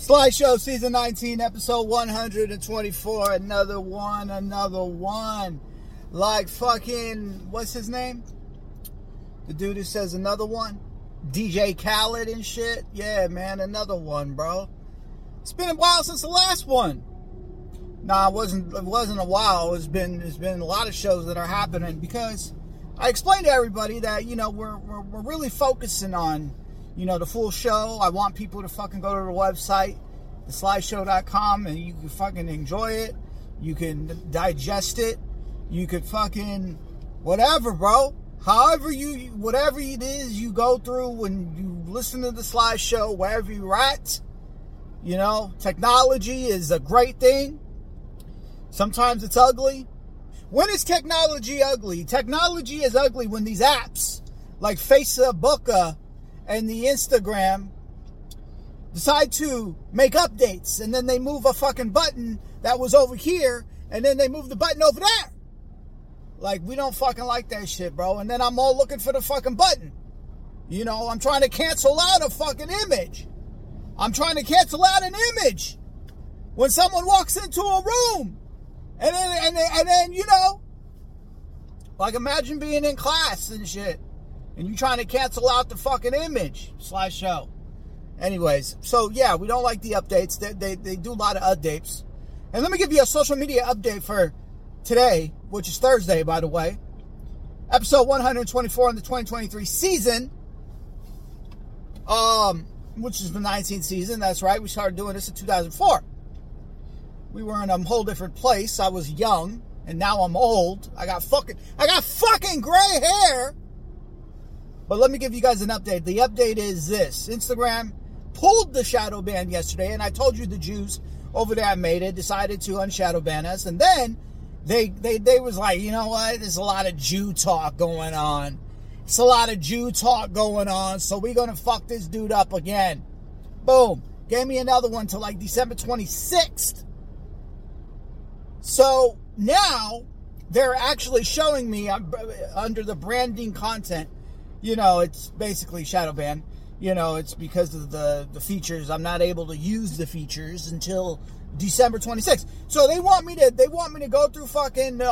Sly Show season 19, episode 124. Another one, another one. Like fucking, what's his name? The dude who says another one? DJ Khaled and shit. Yeah, man, another one, bro. It's been a while since the last one. Nah, it wasn't. It wasn't a while. It's been. It's been a lot of shows that are happening because I explained to everybody that you know we're we're, we're really focusing on you know the full show. I want people to fucking go to the website, theslyshow.com, and you can fucking enjoy it. You can digest it. You could fucking whatever, bro. However you whatever it is you go through when you listen to the slideshow, wherever you're at. You know, technology is a great thing. Sometimes it's ugly. When is technology ugly? Technology is ugly when these apps like Facebook uh, and the Instagram decide to make updates and then they move a fucking button that was over here and then they move the button over there. Like, we don't fucking like that shit, bro. And then I'm all looking for the fucking button. You know, I'm trying to cancel out a fucking image. I'm trying to cancel out an image. When someone walks into a room and then, and then, and then, you know, like imagine being in class and shit, and you're trying to cancel out the fucking image slash show. Anyways, so yeah, we don't like the updates. They, they, they do a lot of updates. And let me give you a social media update for today, which is Thursday, by the way. Episode 124 in the 2023 season. Um, which is the 19th season. That's right. We started doing this in 2004 we were in a whole different place. I was young, and now I'm old. I got fucking, I got fucking gray hair. But let me give you guys an update. The update is this: Instagram pulled the shadow ban yesterday, and I told you the Jews over there made it, decided to unshadow ban us, and then they they they was like, you know what? There's a lot of Jew talk going on. It's a lot of Jew talk going on, so we're gonna fuck this dude up again. Boom. Gave me another one to like December 26th. So now they're actually showing me uh, under the branding content. You know, it's basically shadow ban. You know, it's because of the the features. I'm not able to use the features until December 26th. So they want me to they want me to go through fucking uh,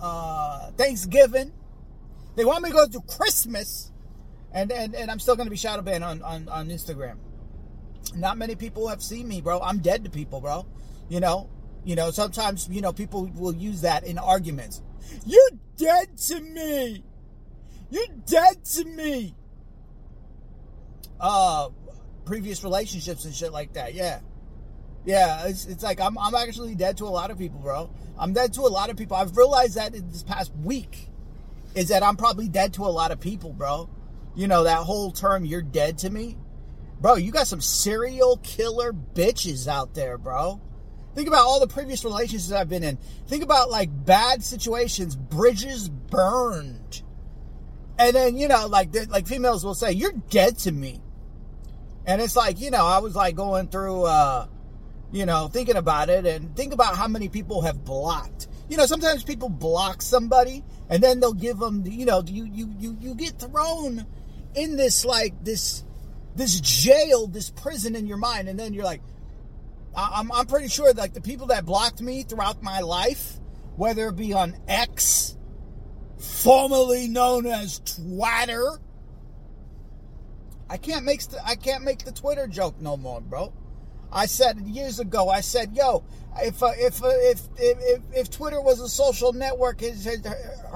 uh, Thanksgiving. They want me to go through Christmas, and and, and I'm still going to be shadow banned on, on on Instagram. Not many people have seen me, bro. I'm dead to people, bro. You know, you know, sometimes, you know, people will use that in arguments. You're dead to me. You're dead to me. Uh, previous relationships and shit like that. Yeah. Yeah, it's, it's like I'm, I'm actually dead to a lot of people, bro. I'm dead to a lot of people. I've realized that in this past week is that I'm probably dead to a lot of people, bro. You know, that whole term, you're dead to me. Bro, you got some serial killer bitches out there, bro. Think about all the previous relationships I've been in. Think about like bad situations, bridges burned. And then, you know, like like females will say, "You're dead to me." And it's like, you know, I was like going through uh you know, thinking about it and think about how many people have blocked. You know, sometimes people block somebody and then they'll give them, you know, you you you you get thrown in this like this this jail, this prison in your mind and then you're like, I'm, I'm pretty sure like the people that blocked me throughout my life, whether it be on X, formerly known as Twitter, I can't make st- I can't make the Twitter joke no more, bro. I said years ago. I said, "Yo, if uh, if, uh, if, if if Twitter was a social network, his, his,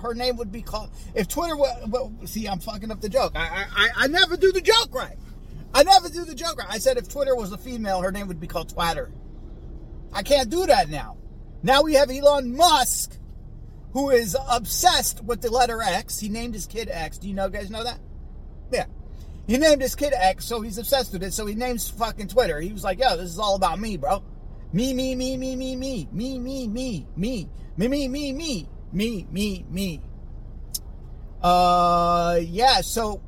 her name would be called. If Twitter was, well, see, I'm fucking up the joke. I, I I never do the joke right. I never do the joke right. I said if Twitter was a female, her name would be called Twatter. I can't do that now. Now we have Elon Musk, who is obsessed with the letter X. He named his kid X. Do you know guys know that? Yeah. He named his kid X, so he's obsessed with it. So he names fucking Twitter. He was like, yo, this is all about me, bro. Me, me, me, me, me, me, me, me, me, me, me, me, me, me, me, me, me. Uh, yeah. So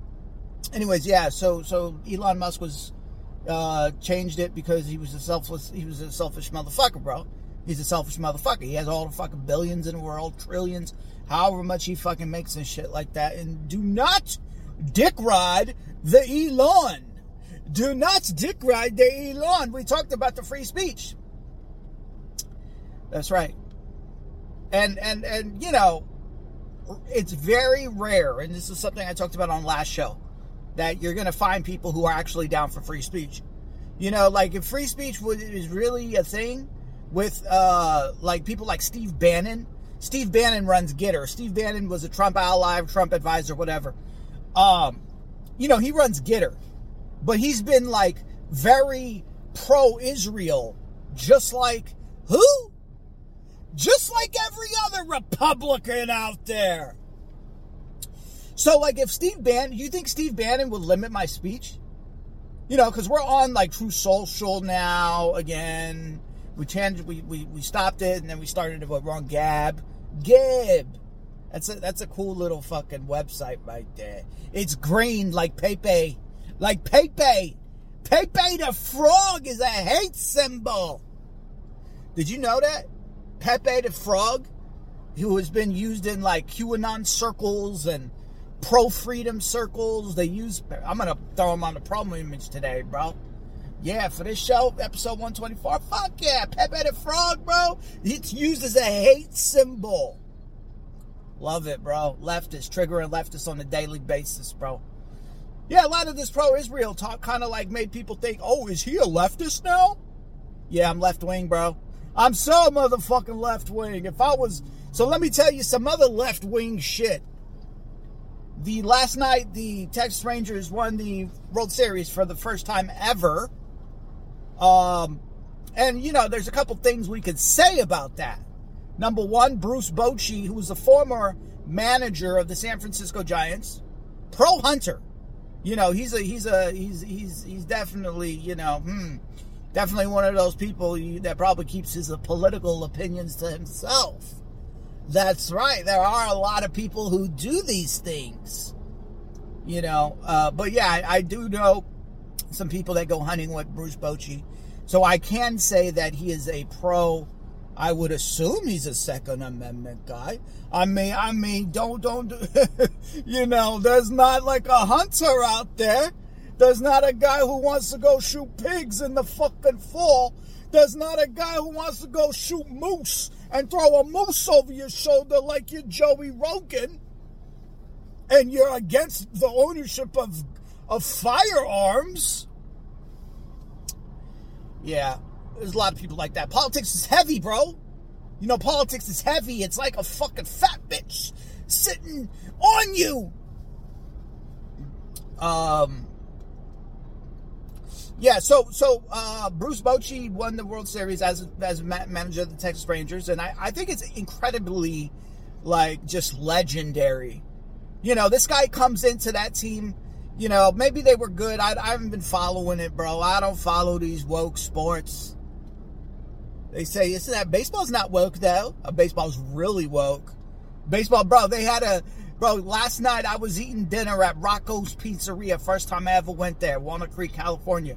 anyways, yeah. So so Elon Musk was uh, changed it because he was a selfless. He was a selfish motherfucker, bro. He's a selfish motherfucker. He has all the fucking billions in the world, trillions, however much he fucking makes and shit like that. And do not dick ride the Elon. Do not dick ride the Elon. We talked about the free speech. That's right. And and and you know, it's very rare, and this is something I talked about on last show, that you're gonna find people who are actually down for free speech. You know, like if free speech was is really a thing with uh like people like Steve Bannon. Steve Bannon runs GETTR. Steve Bannon was a Trump ally, Trump advisor, whatever. Um, you know, he runs GETTR, but he's been like very pro-Israel, just like who? Just like every other Republican out there. So, like, if Steve Bannon, you think Steve Bannon would limit my speech? You know, because we're on like Truth Social now again. We changed, we, we we stopped it, and then we started it. We're Gab. Gab. That's a that's a cool little fucking website right there. It's green like Pepe, like Pepe. Pepe the frog is a hate symbol. Did you know that? Pepe the frog, who has been used in like QAnon circles and pro freedom circles. They use. I'm gonna throw him on the problem image today, bro. Yeah, for this show, episode 124. Fuck yeah, Pepe the Frog, bro. It's used as a hate symbol. Love it, bro. Leftist, triggering leftists on a daily basis, bro. Yeah, a lot of this pro Israel talk kind of like made people think, oh, is he a leftist now? Yeah, I'm left wing, bro. I'm so motherfucking left wing. If I was. So let me tell you some other left wing shit. The last night, the Texas Rangers won the World Series for the first time ever. Um, and you know, there's a couple things we could say about that. Number one, Bruce Bochy, who was a former manager of the San Francisco Giants, pro hunter. You know, he's a he's a he's he's he's definitely you know hmm, definitely one of those people that probably keeps his political opinions to himself. That's right. There are a lot of people who do these things. You know, uh, but yeah, I, I, do know some people that go hunting with Bruce Bochy. So I can say that he is a pro. I would assume he's a Second Amendment guy. I mean, I mean, don't, don't, you know, there's not like a hunter out there. There's not a guy who wants to go shoot pigs in the fucking fall. There's not a guy who wants to go shoot moose and throw a moose over your shoulder like you're Joey Rogan and you're against the ownership of of firearms. Yeah, there's a lot of people like that. Politics is heavy, bro. You know, politics is heavy. It's like a fucking fat bitch sitting on you. Um, yeah, so so uh, Bruce Bochy won the World Series as as manager of the Texas Rangers, and I, I think it's incredibly like just legendary. You know, this guy comes into that team. You know, maybe they were good. I, I haven't been following it, bro. I don't follow these woke sports. They say, isn't that baseball's not woke though? Uh, baseball's really woke. Baseball, bro. They had a Bro, last night I was eating dinner at Rocco's Pizzeria. First time I ever went there, Walnut Creek, California.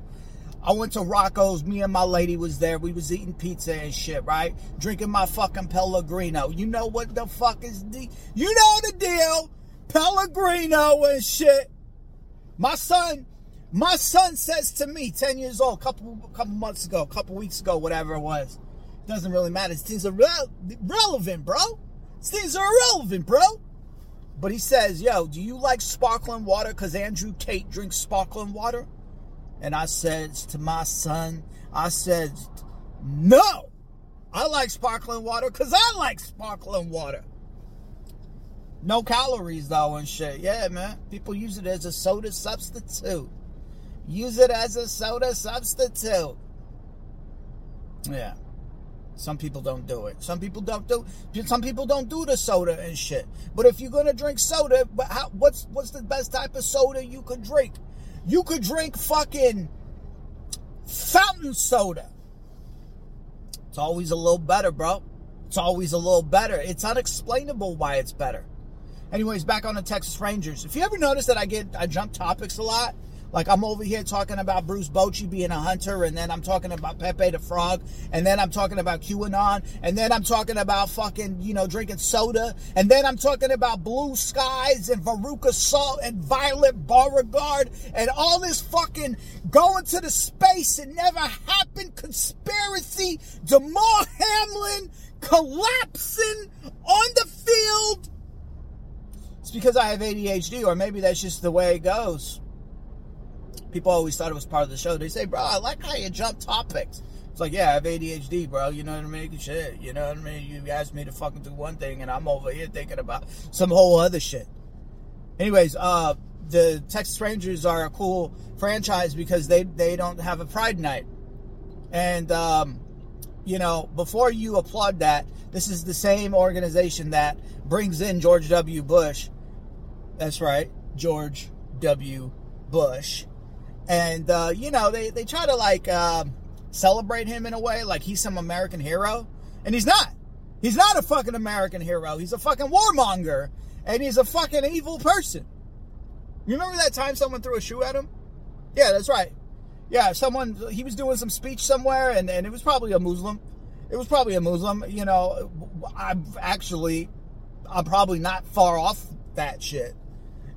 I went to Rocco's. Me and my lady was there. We was eating pizza and shit, right? Drinking my fucking Pellegrino. You know what the fuck is the... You know the deal. Pellegrino and shit. My son... My son says to me, 10 years old, couple couple months ago, couple weeks ago, whatever it was. Doesn't really matter. Things are relevant, bro. Things are irrelevant, bro. But he says, yo, do you like sparkling water? Because Andrew Tate drinks sparkling water. And I said to my son, I said, no, I like sparkling water because I like sparkling water. No calories though and shit. Yeah, man. People use it as a soda substitute. Use it as a soda substitute. Yeah. Some people don't do it. Some people don't do. Some people don't do the soda and shit. But if you're gonna drink soda, but how, what's what's the best type of soda you could drink? You could drink fucking fountain soda. It's always a little better, bro. It's always a little better. It's unexplainable why it's better. Anyways, back on the Texas Rangers. If you ever notice that I get I jump topics a lot, Like I'm over here talking about Bruce Bochy being a hunter, and then I'm talking about Pepe the Frog, and then I'm talking about QAnon, and then I'm talking about fucking, you know, drinking soda, and then I'm talking about blue skies and Veruca Salt and Violet Beauregarde and all this fucking going to the space and never happened conspiracy, Damar Hamlin collapsing on the field. It's because I have ADHD, or maybe that's just the way it goes. People always thought it was part of the show. They say, bro, I like how you jump topics. It's like, yeah, I have ADHD, bro. You know what I mean? Shit. You know what I mean? You asked me to fucking do one thing, and I'm over here thinking about some whole other shit. Anyways, uh, the Texas Rangers are a cool franchise because they they don't have a Pride night, and um, you know, before you applaud that, this is the same organization that brings in George W. Bush. That's right, George W. Bush. And, uh, you know, they, they try to like uh, celebrate him in a way like he's some American hero. And he's not. He's not a fucking American hero. He's a fucking warmonger. And he's a fucking evil person. You remember that time someone threw a shoe at him? Yeah, that's right yeah, someone he was doing some speech somewhere, and, and it was probably a Muslim. It was probably a Muslim. You know, I'm actually, I'm probably not far off that shit.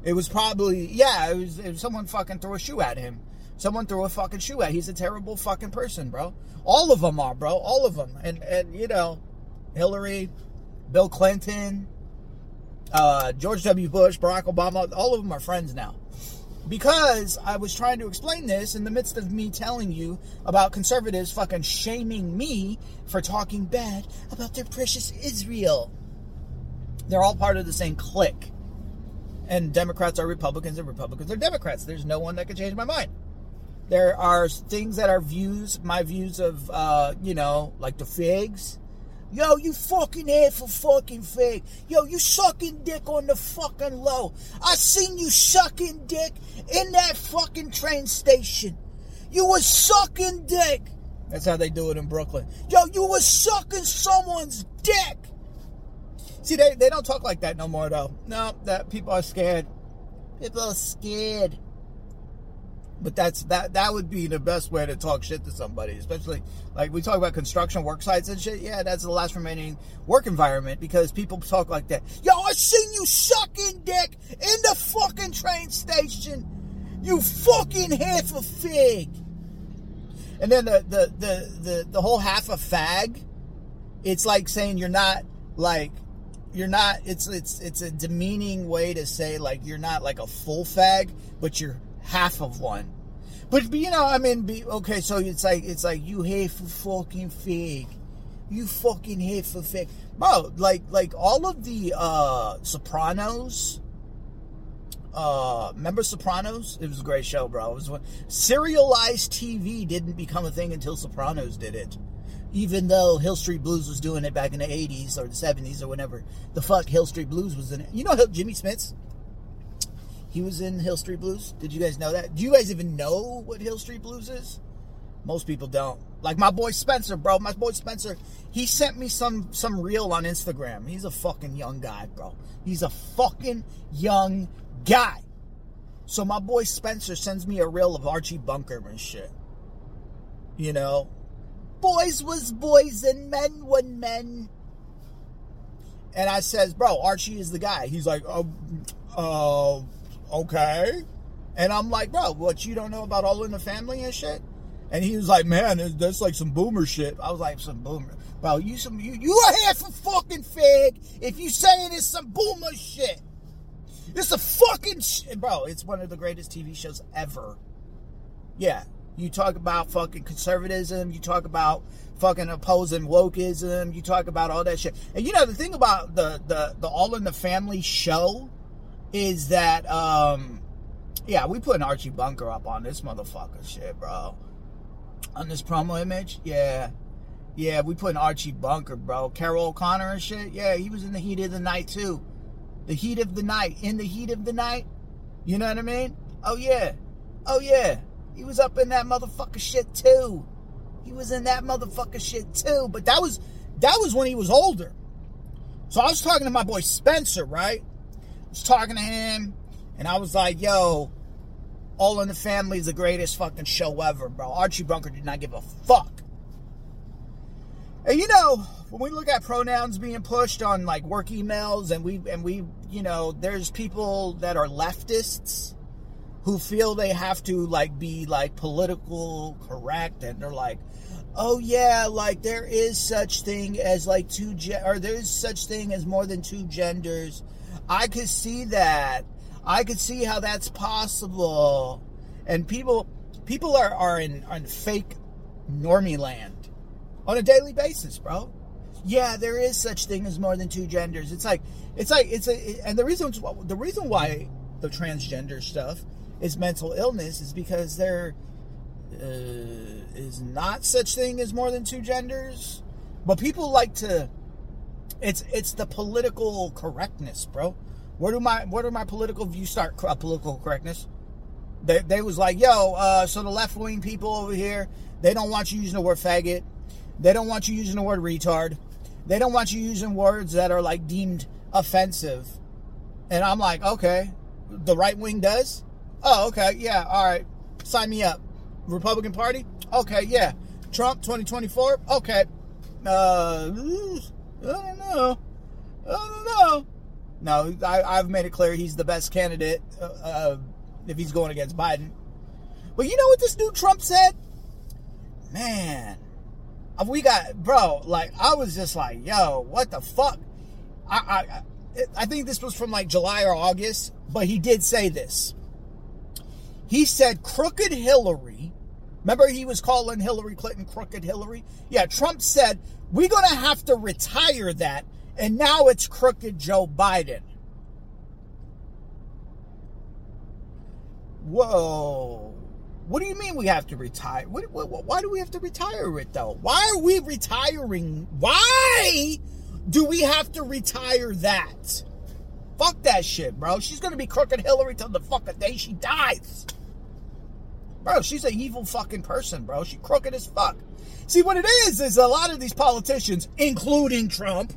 It was probably yeah. It was, it was someone fucking threw a shoe at him. Someone threw a fucking shoe at. He's a terrible fucking person, bro. All of them are, bro. All of them. And and you know, Hillary, Bill Clinton, uh, George W. Bush, Barack Obama. All of them are friends now because I was trying to explain this in the midst of me telling you about conservatives fucking shaming me for talking bad about their precious Israel. They're all part of the same clique. And Democrats are Republicans and Republicans are Democrats. There's no one that can change my mind. There are things that are views, my views of, uh, you know, like the figs Yo, you fucking hair for fucking fig. Yo, you sucking dick on the fucking low. I seen you sucking dick in that fucking train station. You was sucking dick. That's how they do it in Brooklyn. Yo, you was sucking someone's dick. See, they, they don't talk like that no more though. No, that people are scared. People are scared. But that's that that would be the best way to talk shit to somebody, especially like we talk about construction work sites and shit. Yeah, that's the last remaining work environment because people talk like that. Yo, I seen you sucking dick in the fucking train station. You fucking half a fig. And then the the the the, the whole half a fag, it's like saying you're not like you're not it's it's it's a demeaning way to say like you're not like a full fag, but you're half of one. But you know, I mean, be, okay, so it's like it's like you hate for fucking fig, you fucking hate for fig, bro. Like like all of the uh Sopranos. Uh, remember Sopranos? It was a great show, bro. It was when serialized TV didn't become a thing until Sopranos did it. Even though Hill Street Blues was doing it back in the 80s or the 70s or whenever the fuck Hill Street Blues was in it. You know Jimmy Smits? He was in Hill Street Blues. Did you guys know that? Do you guys even know what Hill Street Blues is? Most people don't. Like my boy Spencer, bro. My boy Spencer, he sent me some some reel on Instagram. He's a fucking young guy, bro. He's a fucking young guy. So my boy Spencer sends me a reel of Archie Bunker and shit. You know, boys was boys and men were men. And I says, bro, Archie is the guy. He's like, oh, uh, okay. And I'm like, bro, what you don't know about All in the Family and shit? And he was like, man, that's like some boomer shit. I was like, some boomer. Bro, you some you you a half a fucking fig if you saying it's some boomer shit. It's a fucking shit. Bro, it's one of the greatest TV shows ever. Yeah. You talk about fucking conservatism, you talk about fucking opposing wokeism, you talk about all that shit. And you know the thing about the the the All in the Family show is that um yeah, we put an Archie Bunker up on this motherfucker shit, bro. On this promo image, yeah. Yeah, we put an Archie Bunker, bro. Carroll O'Connor and shit. Yeah, he was in the heat of the night too. The heat of the night. In the heat of the night. You know what I mean? Oh yeah. Oh yeah. He was up in that motherfucker shit too. He was in that motherfucker shit too. But that was that was when he was older. So I was talking to my boy Spencer, right? I was talking to him, and I was like, yo, All in the Family is the greatest fucking show ever, bro. Archie Bunker did not give a fuck. And you know, when we look at pronouns being pushed on like work emails and we and we, you know, there's people that are leftists who feel they have to like be like political correct and they're like, "Oh yeah, like there is such thing as like two ge- or there is such thing as more than two genders." I could see that. I could see how that's possible. And people people are, are in on fake normie land on a daily basis, bro. Yeah, there is such thing as more than two genders. It's like it's like it's a and the reason the reason why the transgender stuff is mental illness is because there uh, is not such thing as more than two genders. But people like to it's it's the political correctness, bro. Where do my where do my political views start? Uh, political correctness. They, they was like, yo, uh, so the left wing people over here, they don't want you using the word faggot. They don't want you using the word retard. They don't want you using words that are like deemed offensive. And I'm like, okay, the right wing does? Oh, okay, yeah, all right. Sign me up. Republican Party? Okay, yeah. Trump 2024? Okay. Uh, I don't know. I don't know. No, I, have made it clear he's the best candidate uh, uh, if he's going against Biden. But you know what this dude Trump said? Man, uh, we got bro. Like I was just like, yo, what the fuck? I I I think this was from like July or August, but he did say this. He said, "Crooked Hillary." Remember, he was calling Hillary Clinton crooked Hillary. Yeah, Trump said we're gonna have to retire that, and now it's crooked Joe Biden. Whoa. What do you mean we have to retire? What, what, why do we have to retire it though? Why are we retiring? Why do we have to retire that? Fuck that shit, bro. She's gonna be crooked Hillary till the fucking day she dies. Bro, she's an evil fucking person, bro. She crooked as fuck. See, what it is, is a lot of these politicians, including Trump,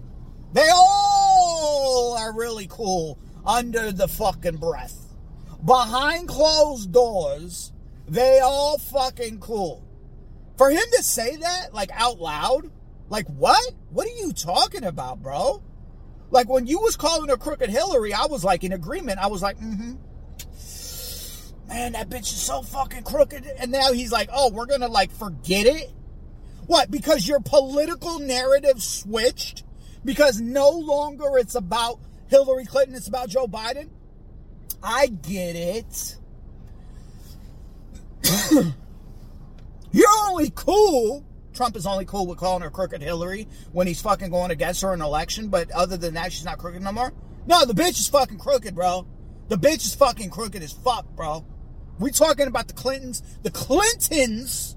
they all are really cool under the fucking breath. Behind closed doors, they all fucking cool. For him to say that, like out loud, like what? What are you talking about, bro? Like when you was calling her crooked Hillary, I was like in agreement. I was like, mm-hmm. Man, that bitch is so fucking crooked. And now he's like, oh, we're gonna like forget it? What? Because your political narrative switched? Because no longer it's about Hillary Clinton, it's about Joe Biden? I get it. You're only cool. Trump is only cool with calling her crooked Hillary when he's fucking going against her in an election, but other than that, she's not crooked no more. No, the bitch is fucking crooked, bro. The bitch is fucking crooked as fuck, bro. We talking about the Clintons. The Clintons,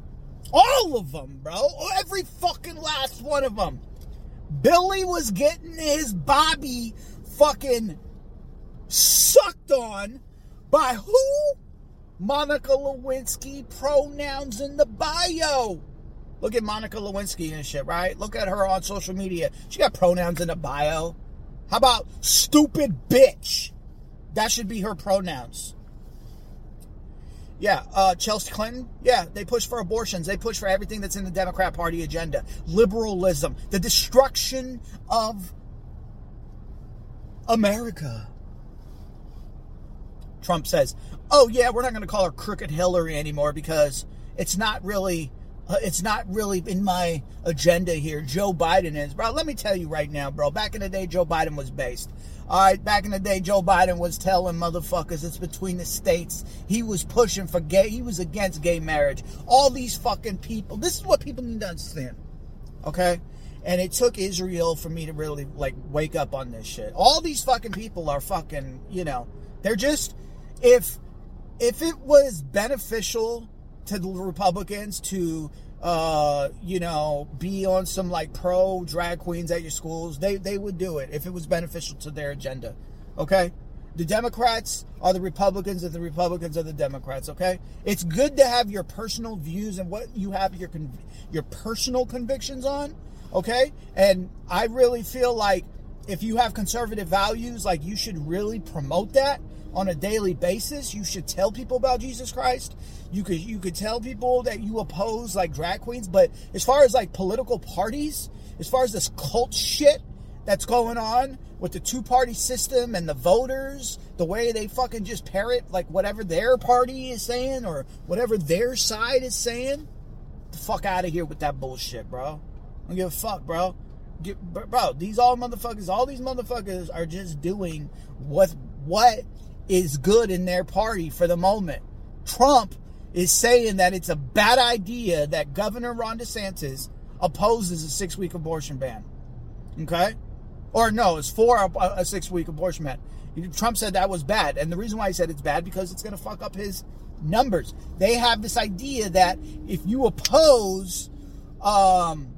all of them, bro. Every fucking last one of them. Billy was getting his Bobby fucking sucked on by who? Monica Lewinsky pronouns in the bio. Look at Monica Lewinsky and shit, right? Look at her on social media. She got pronouns in the bio. How about stupid bitch? That should be her pronouns. Yeah, uh, Chelsea Clinton. Yeah, they push for abortions. They push for everything that's in the Democrat Party agenda. Liberalism, the destruction of America. Trump says, "Oh yeah, we're not going to call her Crooked Hillary anymore because it's not really." Uh, it's not really in my agenda here. Joe Biden is, bro. Let me tell you right now, bro. Back in the day, Joe Biden was based. All right, back in the day, Joe Biden was telling motherfuckers it's between the states. He was pushing for gay. He was against gay marriage. All these fucking people. This is what people need to understand. Okay? And it took Israel for me to really like wake up on this shit. All these fucking people are fucking, you know, they're just if if it was beneficial to the Republicans to uh, you know, be on some like pro drag queens at your schools, they they would do it if it was beneficial to their agenda. Okay? The Democrats are the Republicans and the Republicans are the Democrats, okay? It's good to have your personal views and what you have your your personal convictions on, okay? And I really feel like if you have conservative values, like you should really promote that on a daily basis. You should tell people about Jesus Christ. You could you could tell people that you oppose like drag queens, but as far as like political parties, as far as this cult shit that's going on with the two party system and the voters, the way they fucking just parrot like whatever their party is saying or whatever their side is saying, the fuck out of here with that bullshit, bro. I don't give a fuck, bro. Get, bro, these all motherfuckers, all these motherfuckers are just doing what what is good in their party for the moment. Trump is saying that it's a bad idea that Governor Ron DeSantis opposes a six week abortion ban. Okay? Or no, it's for a, a six week abortion ban. Trump said that was bad. And the reason why he said it's bad because it's going to fuck up his numbers. They have this idea that if you oppose, um,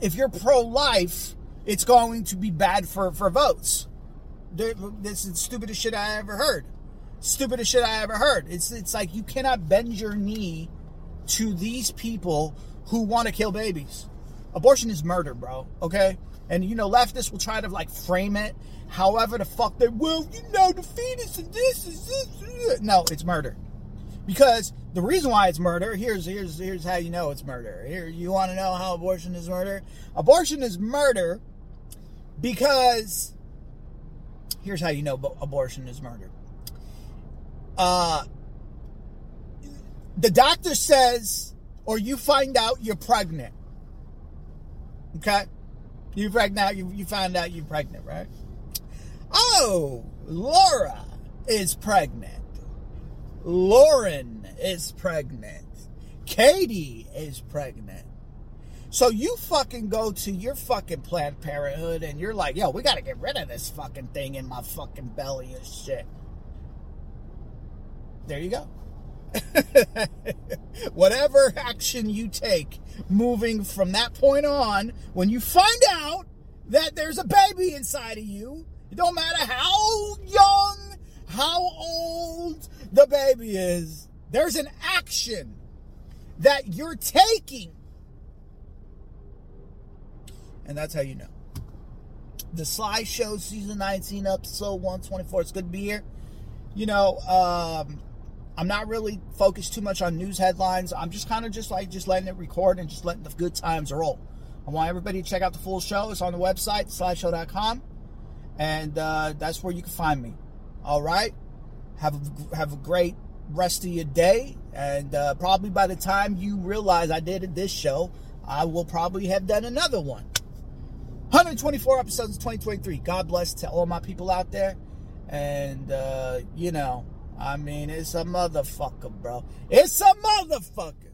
if you're pro life, it's going to be bad for, for votes. This is the stupidest shit I ever heard. Stupidest shit I ever heard. It's it's like you cannot bend your knee to these people who want to kill babies. Abortion is murder, bro. Okay, and you know leftists will try to like frame it however the fuck they will. You know the fetus this is this. No, it's murder. Because the reason why it's murder here's here's here's how you know it's murder. Here you want to know how abortion is murder. Abortion is murder because here's how you know abortion is murder. Uh, the doctor says, or you find out you're pregnant. Okay? You pregnant, you, you find out you're pregnant, right? Oh, Laura is pregnant. Lauren is pregnant. Katie is pregnant. So you fucking go to your fucking Planned Parenthood and you're like, yo, we gotta get rid of this fucking thing in my fucking belly and shit. There you go. Whatever action you take moving from that point on, when you find out that there's a baby inside of you, it don't matter how young, how old the baby is, there's an action that you're taking and that's how you know. The Sly Show, season 19, episode 124. It's good to be here. You know, um, I'm not really focused too much on news headlines. I'm just kind of just like just letting it record and just letting the good times roll. I want everybody to check out the full show. It's on the website, slyshow.com, and uh, that's where you can find me. All right, have a, have a great rest of your day, and uh, probably by the time you realize I did this show, I will probably have done another one. 124 episodes in 2023. God bless to all my people out there. And, uh, you know, I mean, it's a motherfucker, bro. It's a motherfucker.